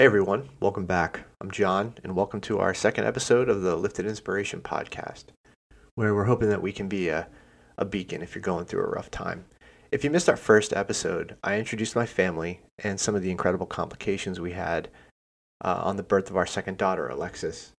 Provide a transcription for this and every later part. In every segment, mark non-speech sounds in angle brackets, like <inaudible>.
Hey everyone, welcome back. I'm John, and welcome to our second episode of the Lifted Inspiration podcast, where we're hoping that we can be a, a beacon if you're going through a rough time. If you missed our first episode, I introduced my family and some of the incredible complications we had uh, on the birth of our second daughter, Alexis.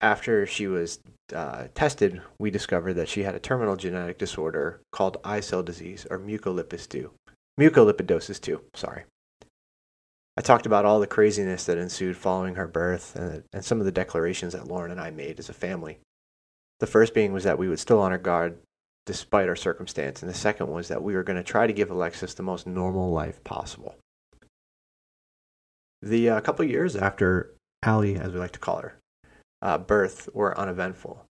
After she was uh, tested, we discovered that she had a terminal genetic disorder called I-cell disease or mucolipis 2. Mucolipidosis 2, sorry. I talked about all the craziness that ensued following her birth and, and some of the declarations that Lauren and I made as a family. The first being was that we would still honor God despite our circumstance, and the second was that we were going to try to give Alexis the most normal life possible. The uh, couple years after Allie, as we like to call her, uh, birth were uneventful.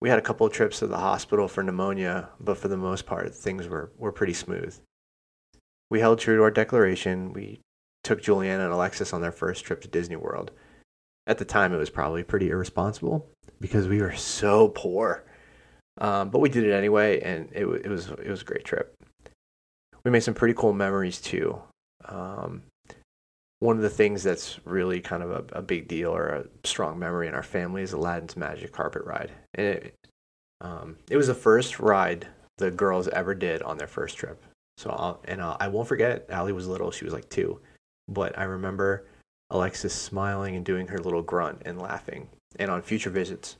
We had a couple of trips to the hospital for pneumonia, but for the most part, things were, were pretty smooth. We held true to our declaration. We took Juliana and Alexis on their first trip to Disney World. At the time, it was probably pretty irresponsible because we were so poor. Um, but we did it anyway, and it, it was it was a great trip. We made some pretty cool memories too. Um, one of the things that's really kind of a, a, big deal or a strong memory in our family is Aladdin's Magic Carpet Ride, and it um, it was the first ride the girls ever did on their first trip. So I'll, and I'll, I will not forget. Allie was little; she was like two, but I remember Alexis smiling and doing her little grunt and laughing. And on future visits,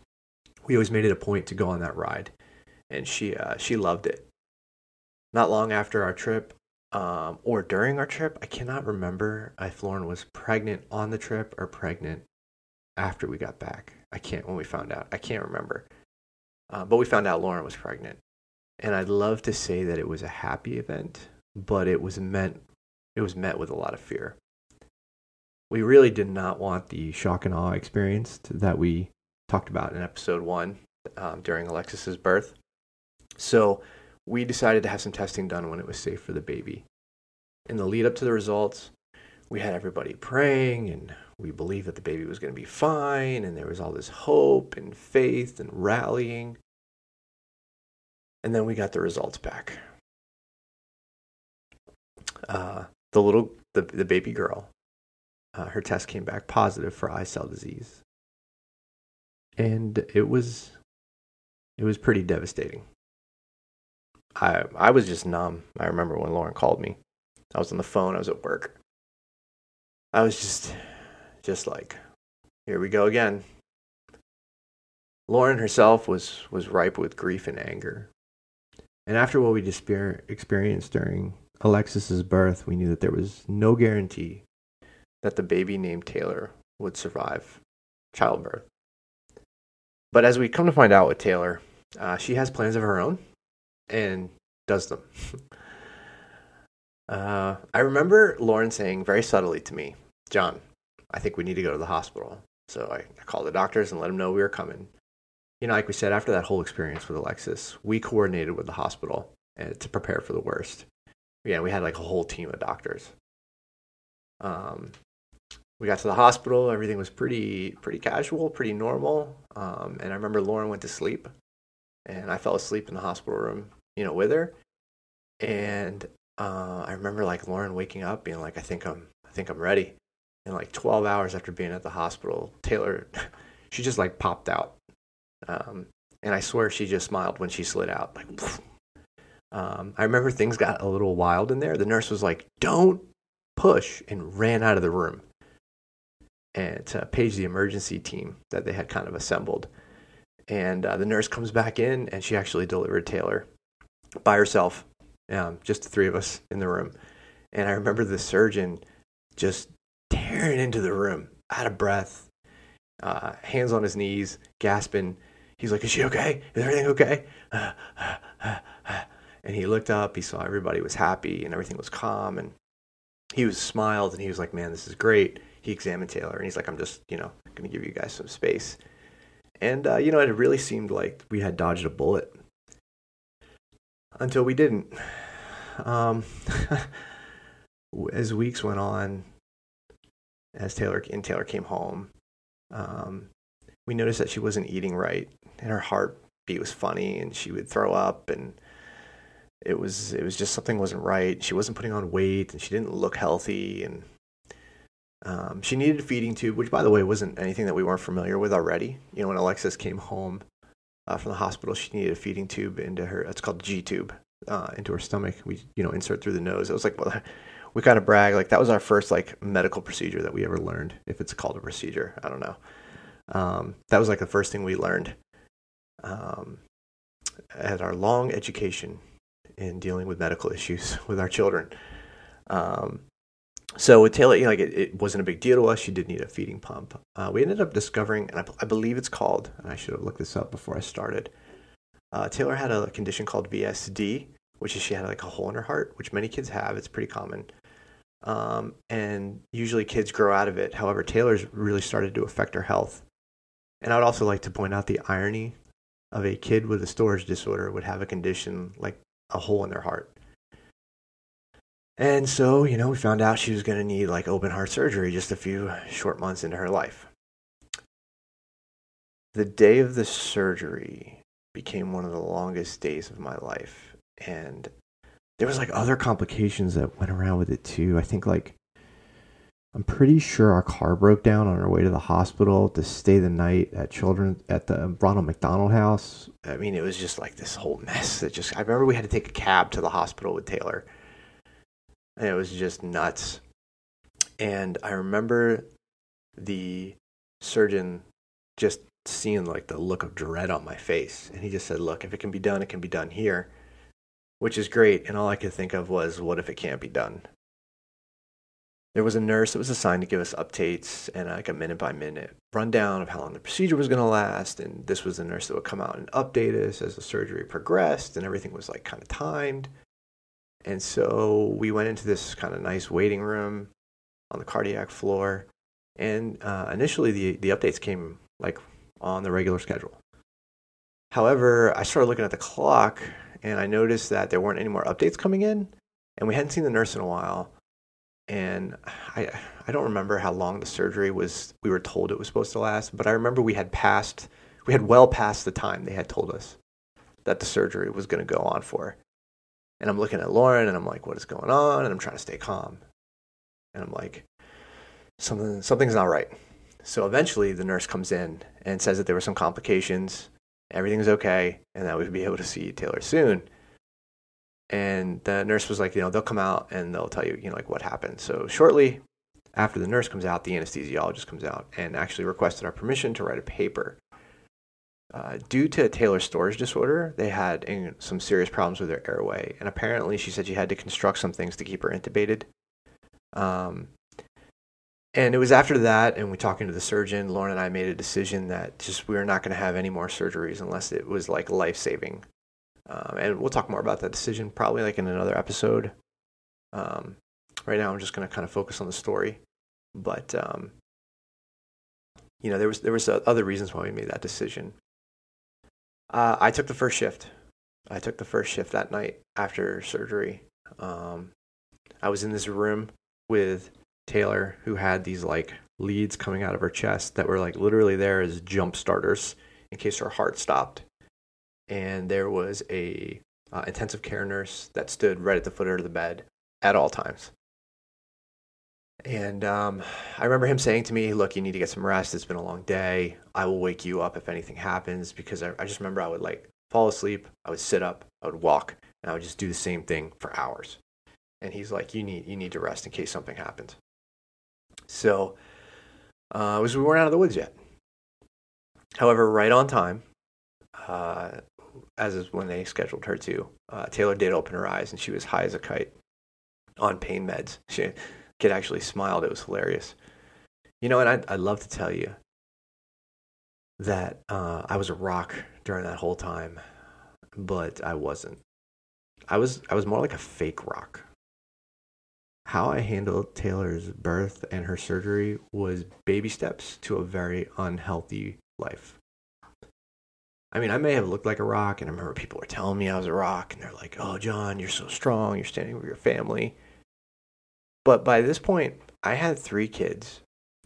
we always made it a point to go on that ride, and she uh, she loved it. Not long after our trip, um, or during our trip, I cannot remember if Lauren was pregnant on the trip or pregnant after we got back. I can't when we found out. I can't remember, uh, but we found out Lauren was pregnant, and I'd love to say that it was a happy event, but it was meant it was met with a lot of fear. We really did not want the shock and awe experience that we talked about in episode one um, during Alexis's birth. So we decided to have some testing done when it was safe for the baby. In the lead up to the results, we had everybody praying and we believed that the baby was going to be fine and there was all this hope and faith and rallying. And then we got the results back. Uh, the little the, the baby girl uh, her test came back positive for I-cell disease. And it was it was pretty devastating. I i was just numb. I remember when lauren called me. I was on the phone. I was at work. I was just just like here we go again. Lauren herself was was ripe with grief and anger. And after what we experienced during Alexis's birth, we knew that there was no guarantee that the baby named Taylor would survive childbirth. But as we come to find out with Taylor, uh, she has plans of her own and does them. <laughs> uh, I remember Lauren saying very subtly to me, John, I think we need to go to the hospital. So I, I called the doctors and let them know we were coming. You know, like we said, after that whole experience with Alexis, we coordinated with the hospital uh, to prepare for the worst yeah, we had like a whole team of doctors. Um, we got to the hospital. Everything was pretty pretty casual, pretty normal. Um, and I remember Lauren went to sleep, and I fell asleep in the hospital room, you know, with her. And uh, I remember like Lauren waking up, being like, "I think I'm, I think I'm ready." And like 12 hours after being at the hospital, Taylor, <laughs> she just like popped out. Um, and I swear she just smiled when she slid out, like. <laughs> Um, I remember things got a little wild in there. The nurse was like, "Don't push," and ran out of the room and to page the emergency team that they had kind of assembled. And uh, the nurse comes back in, and she actually delivered Taylor by herself, um, just the three of us in the room. And I remember the surgeon just tearing into the room, out of breath, uh, hands on his knees, gasping. He's like, "Is she okay? Is everything okay?" And he looked up he saw everybody was happy and everything was calm and he was smiled and he was like man this is great. He examined taylor and he's like i'm just you know going to give you guys some space. And uh, you know it really seemed like we had dodged a bullet. Until we didn't. Um, <laughs> as weeks went on as taylor and taylor came home um, we noticed that she wasn't eating right and her heartbeat was funny and she would throw up and it was it was just something wasn't right. She wasn't putting on weight, and she didn't look healthy. And Um, she needed a feeding tube, which, by the way, wasn't anything that we weren't familiar with already. You know, when Alexis came home uh, from the hospital, she needed a feeding tube into her. It's called G tube uh, into her stomach. We, you know, insert through the nose. It was like, well, <laughs> we kind of brag like that was our first like medical procedure that we ever learned. If it's called a procedure, I don't know. Um, that was like the first thing we learned um, at our long education in dealing with medical issues <laughs> with our children. Um, so with Taylor, you know, like it, it, wasn't a big deal to us. She did need a feeding pump. Uh, we ended up discovering, and I, I, believe it's called, and I should have looked this up before I started. Uh, Taylor had a condition called VSD, which is she had like a hole in her heart, which many kids have. It's pretty common. Um, and usually kids grow out of it. However, Taylor's really started to affect her health. And I would also like to point out the irony of a kid with a storage disorder would have a condition like a hole in their heart. And so, you know, we found out she was going to need like open heart surgery just a few short months into her life. The day of the surgery became one of the longest days of my life. And there was like other complications that went around with it too. I think like I'm pretty sure our car broke down on our way to the hospital to stay the night at children at the Ronald McDonald House. I mean, it was just like this whole mess. That just I remember we had to take a cab to the hospital with Taylor, and it was just nuts. And I remember the surgeon just seeing like the look of dread on my face, and he just said, "Look, if it can be done, it can be done here," which is great. And all I could think of was, "What if it can't be done?" There was a nurse that was assigned to give us updates and like a minute by minute rundown of how long the procedure was going to last. And this was the nurse that would come out and update us as the surgery progressed, and everything was like kind of timed. And so we went into this kind of nice waiting room on the cardiac floor. And uh, initially, the, the updates came like on the regular schedule. However, I started looking at the clock and I noticed that there weren't any more updates coming in. And we hadn't seen the nurse in a while and I I don't remember how long the surgery was. We were told it was supposed to last, but I remember we had passed we had well past the time they had told us that the surgery was going to go on for. And I'm looking at Lauren and I'm like, what is going on? And I'm trying to stay calm. And I'm like, something something's not right. So eventually the nurse comes in and says that there were some complications, everything's okay, and that we'd be able to see Taylor soon and the nurse was like, you know, they'll come out and they'll tell you, you know, like what happened. So shortly after the nurse comes out, the anesthesiologist comes out and actually requested our permission to write a paper. Uh, due to Taylor's storage disorder, they had some serious problems with her airway, and apparently, she said she had to construct some things to keep her intubated. Um, and it was after that, and we talking to the surgeon, Lauren and I made a decision that just we were not going to have any more surgeries unless it was like life saving. Um, and we'll talk more about that decision probably like in another episode. Um, right now, I'm just going to kind of focus on the story, but um, you know, there was there was uh, other reasons why we made that decision. Uh, I took the first shift. I took the first shift that night after surgery. Um, I was in this room with Taylor, who had these like leads coming out of her chest that were like literally there as jump starters in case her heart stopped and there was a uh, intensive care nurse that stood right at the foot of the bed at all times. And um, I remember him saying to me, "Look, you need to get some rest. It's been a long day. I will wake you up if anything happens." Because I, I just remember I would like fall asleep, I would sit up, I would walk, and I would just do the same thing for hours. And he's like, "You need you need to rest in case something happens." So, uh, was we weren't out of the woods yet. However, right on time, uh, as is when they scheduled her to. Uh, Taylor did open her eyes and she was high as a kite on pain meds. She kid actually smiled. It was hilarious. You know, and I'd, I'd love to tell you that uh, I was a rock during that whole time, but I wasn't. I was I was more like a fake rock. How I handled Taylor's birth and her surgery was baby steps to a very unhealthy life. I mean, I may have looked like a rock, and I remember people were telling me I was a rock, and they're like, "Oh, John, you're so strong. You're standing with your family." But by this point, I had three kids.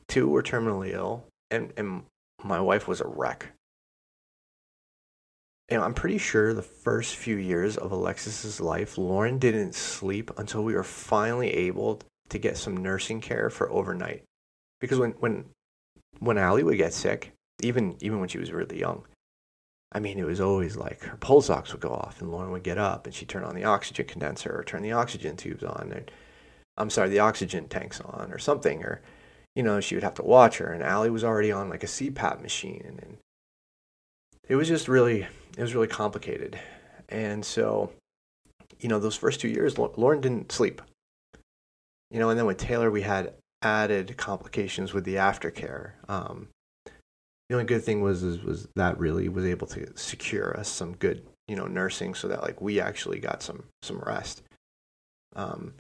Two were terminally ill, and and my wife was a wreck. Know, I'm pretty sure the first few years of Alexis's life, Lauren didn't sleep until we were finally able to get some nursing care for overnight. Because when when when Allie would get sick, even even when she was really young, I mean, it was always like her pulse ox would go off, and Lauren would get up and she'd turn on the oxygen condenser or turn the oxygen tubes on, and I'm sorry, the oxygen tanks on or something, or you know, she would have to watch her. And Allie was already on like a CPAP machine, and, it was just really, it was really complicated. And so, you know, those first two years, Lauren didn't sleep. You know, and then with Taylor, we had added complications with the aftercare. Um, the only good thing was is, was that really was able to secure us some good you know nursing so that like we actually got some some rest. Um,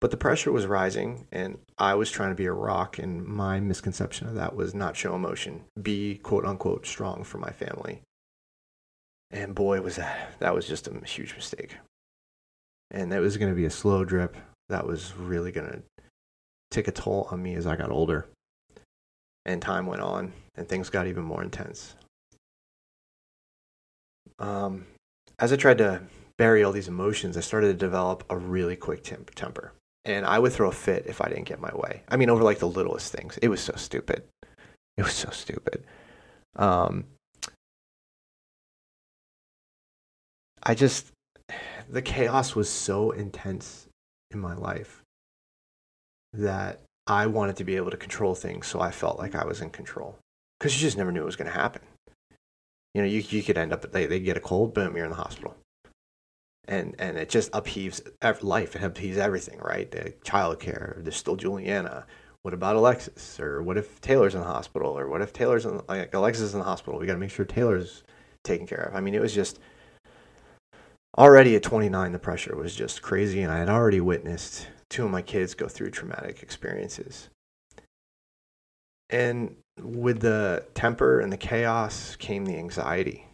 but the pressure was rising and i was trying to be a rock and my misconception of that was not show emotion be quote unquote strong for my family. And boy was that that was just a huge mistake. And that was going to be a slow drip. That was really going to take a toll on me as i got older and time went on and things got even more intense. Um, as I tried to bury all these emotions, I started to develop a really quick temp- temper. And I would throw a fit if I didn't get my way. I mean, over like the littlest things. It was so stupid. It was so stupid. Um, I just, the chaos was so intense in my life that I wanted to be able to control things so I felt like I was in control. Because you just never knew what was going to happen. You know, you, you could end up, they, they get a cold, boom, you're in the hospital. And, and it just upheaves life. It upheaves everything, right? The childcare, there's still Juliana. What about Alexis? Or what if Taylor's in the hospital? Or what if Taylor's in, like Alexis is in the hospital? We got to make sure Taylor's taken care of. I mean, it was just already at 29, the pressure was just crazy. And I had already witnessed two of my kids go through traumatic experiences. And with the temper and the chaos came the anxiety.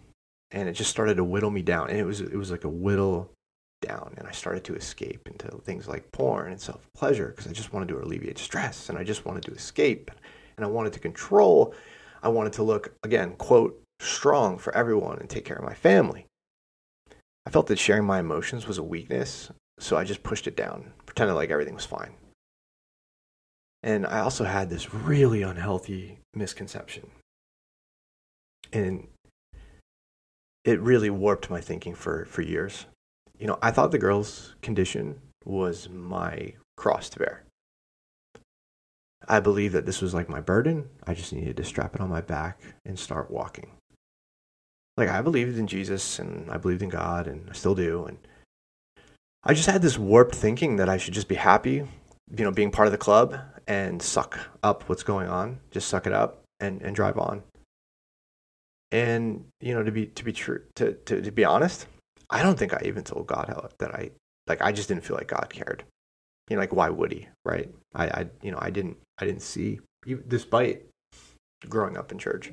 And it just started to whittle me down. And it was it was like a whittle down. And I started to escape into things like porn and self pleasure because I just wanted to alleviate stress and I just wanted to escape and I wanted to control. I wanted to look, again, quote, strong for everyone and take care of my family. I felt that sharing my emotions was a weakness, so I just pushed it down, pretended like everything was fine. And I also had this really unhealthy misconception. And it really warped my thinking for, for years. You know, I thought the girl's condition was my cross to bear. I believed that this was like my burden. I just needed to strap it on my back and start walking. Like I believed in Jesus and I believed in God and I still do. And I just had this warped thinking that I should just be happy, you know, being part of the club and suck up what's going on, just suck it up and, and drive on. And, you know, to be, to be true, to, to, to be honest, I don't think I even told God how, that I, like, I just didn't feel like God cared. You know, like, why would he, right? I, I, you know, I didn't, I didn't see, despite growing up in church,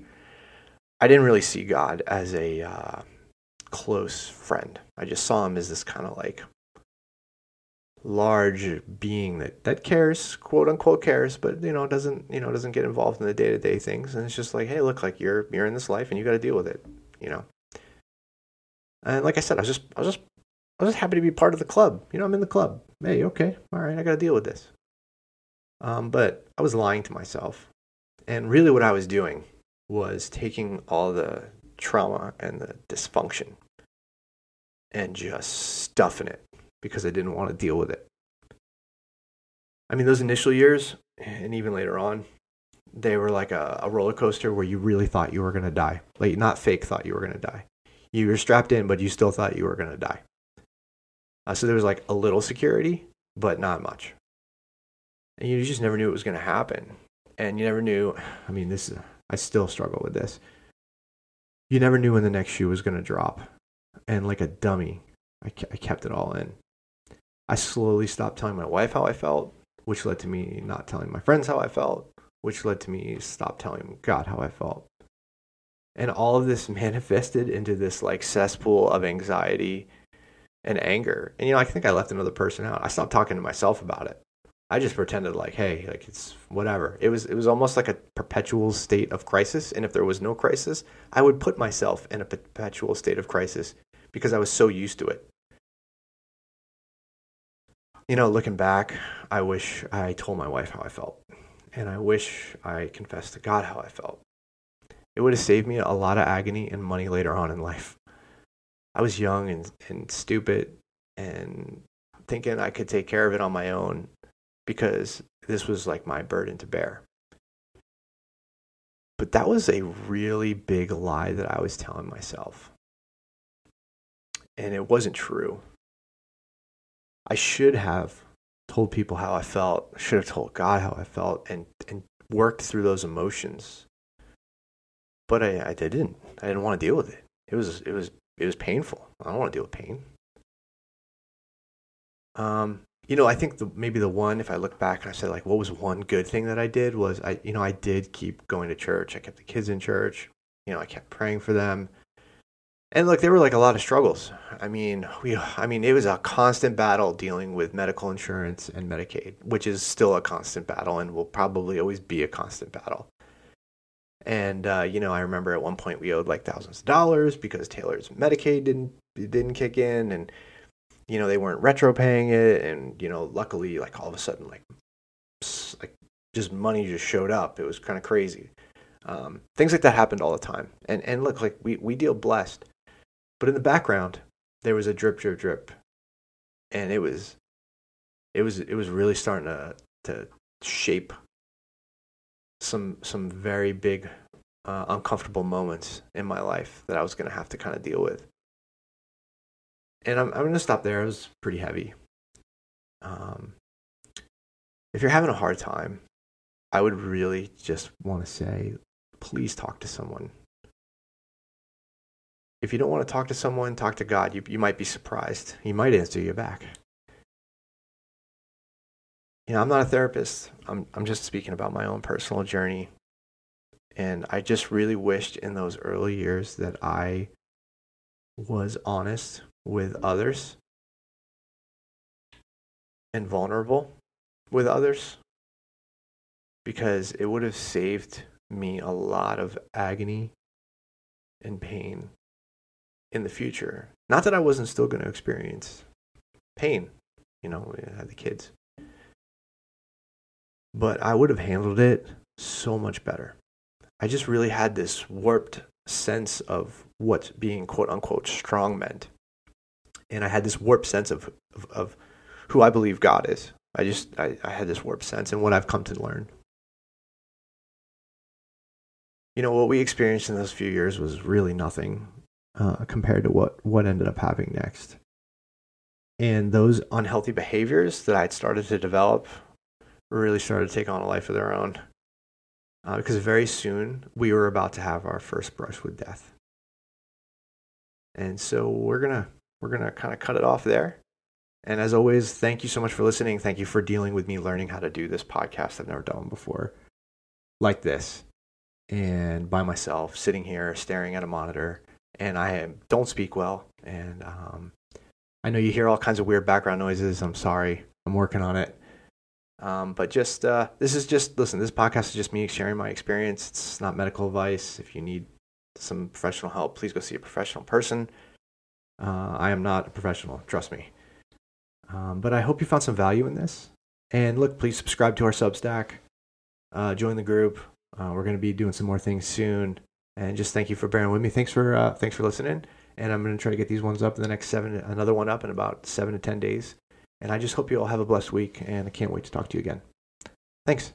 I didn't really see God as a uh, close friend. I just saw him as this kind of like large being that that cares, quote unquote cares, but you know doesn't you know doesn't get involved in the day to day things, and it's just like, hey, look, like you're you're in this life and you got to deal with it, you know. And like I said, I was just I was just I was just happy to be part of the club. You know, I'm in the club. Hey, okay, all right, I got to deal with this. Um, but I was lying to myself, and really, what I was doing was taking all the trauma and the dysfunction and just stuffing it because I didn't want to deal with it. I mean, those initial years and even later on, they were like a, a roller coaster where you really thought you were going to die. Like, not fake thought you were going to die. You were strapped in, but you still thought you were going to die. Uh, so there was like a little security, but not much. And you just never knew it was going to happen. And you never knew, I mean, this, I still struggle with this. You never knew when the next shoe was going to drop. And like a dummy, I, I kept it all in. I slowly stopped telling my wife how I felt, which led to me not telling my friends how I felt, which led to me stop telling God how I felt. And all of this <laughs> manifested into this like cesspool of anxiety and anger. And you know, I think I left another person out. I stopped talking to myself about it. I just pretended like, hey, like it's whatever. It was it was almost like a perpetual state of crisis. And if there was no crisis, I would put myself in a perpetual state of crisis because I was so used to it you know, looking back, I wish I told my wife how I felt. and I wish I confessed to God how I felt. It would have saved me a lot of agony and money later on in life. I was young and, and stupid and thinking I could take care of it on my own because this was like my burden to bear. But that was a really big lie that I was telling myself. And it wasn't true. I should have told people how I felt, I should have told God how I felt and, and worked through those emotions. But I, I didn't. I didn't want to deal with it. It was it was it was painful. I don't want to deal with pain. Um, you know, I think the, maybe the one, if I look back and I said like, what was one good thing that I did was I, you know, I did keep going to church. I kept the kids in church. You know, I kept praying for them. And look, there were like a lot of struggles. I mean, we, I mean, it was a constant battle dealing with medical insurance and Medicaid, which is still a constant battle and will probably always be a constant battle. And uh, you know, I remember at one point we owed like thousands of dollars because Taylor's Medicaid didn't didn't kick in, and you know they weren't retro paying it, and you know, luckily, like all of a sudden, like like just money just showed up. It was kind of crazy. Um, things like that happened all the time. And and look, like we we deal blessed, but in the background there was a drip, drip, drip, and it was it was it was really starting to to shape some some very big uh, uncomfortable moments in my life that I was going to have to kind of deal with. And I'm I'm going to stop there. It was pretty heavy. Um, if you're having a hard time, I would really just want to say, please talk to someone. If you don't want to talk to someone, talk to God. You, you might be surprised. He might answer you back you know, I'm not a therapist. I'm I'm just speaking about my own personal journey. And I just really wished in those early years that I was honest with others and vulnerable with others because it would have saved me a lot of agony and pain in the future. Not that I wasn't still going to experience pain, you know, I had the kids but I would have handled it so much better. I just really had this warped sense of what being quote unquote strong meant. And I had this warped sense of, of, of who I believe God is. I just, I, I had this warped sense and what I've come to learn. You know, what we experienced in those few years was really nothing uh, compared to what, what ended up happening next. And those unhealthy behaviors that I'd started to develop really started to take on a life of their own. Uh, because very soon we were about to have our first brush with death. And so we're gonna we're gonna kind of cut it off there. And as always, thank you so much for listening. Thank you for dealing with me learning how to do this podcast I've never done before, like this, and by myself, sitting here staring at a monitor. And I don't speak well, and um, I know you hear all kinds of weird background noises. I'm sorry. I'm working on it. Um, but just uh, this is just listen. This podcast is just me sharing my experience. It's not medical advice. If you need some professional help, please go see a professional person. Uh, I am not a professional, trust me. Um, but I hope you found some value in this. And look, please subscribe to our Substack. Uh, join the group. Uh, we're going to be doing some more things soon. And just thank you for bearing with me. Thanks for uh, thanks for listening. And I'm going to try to get these ones up in the next seven. Another one up in about seven to ten days. And I just hope you all have a blessed week, and I can't wait to talk to you again. Thanks.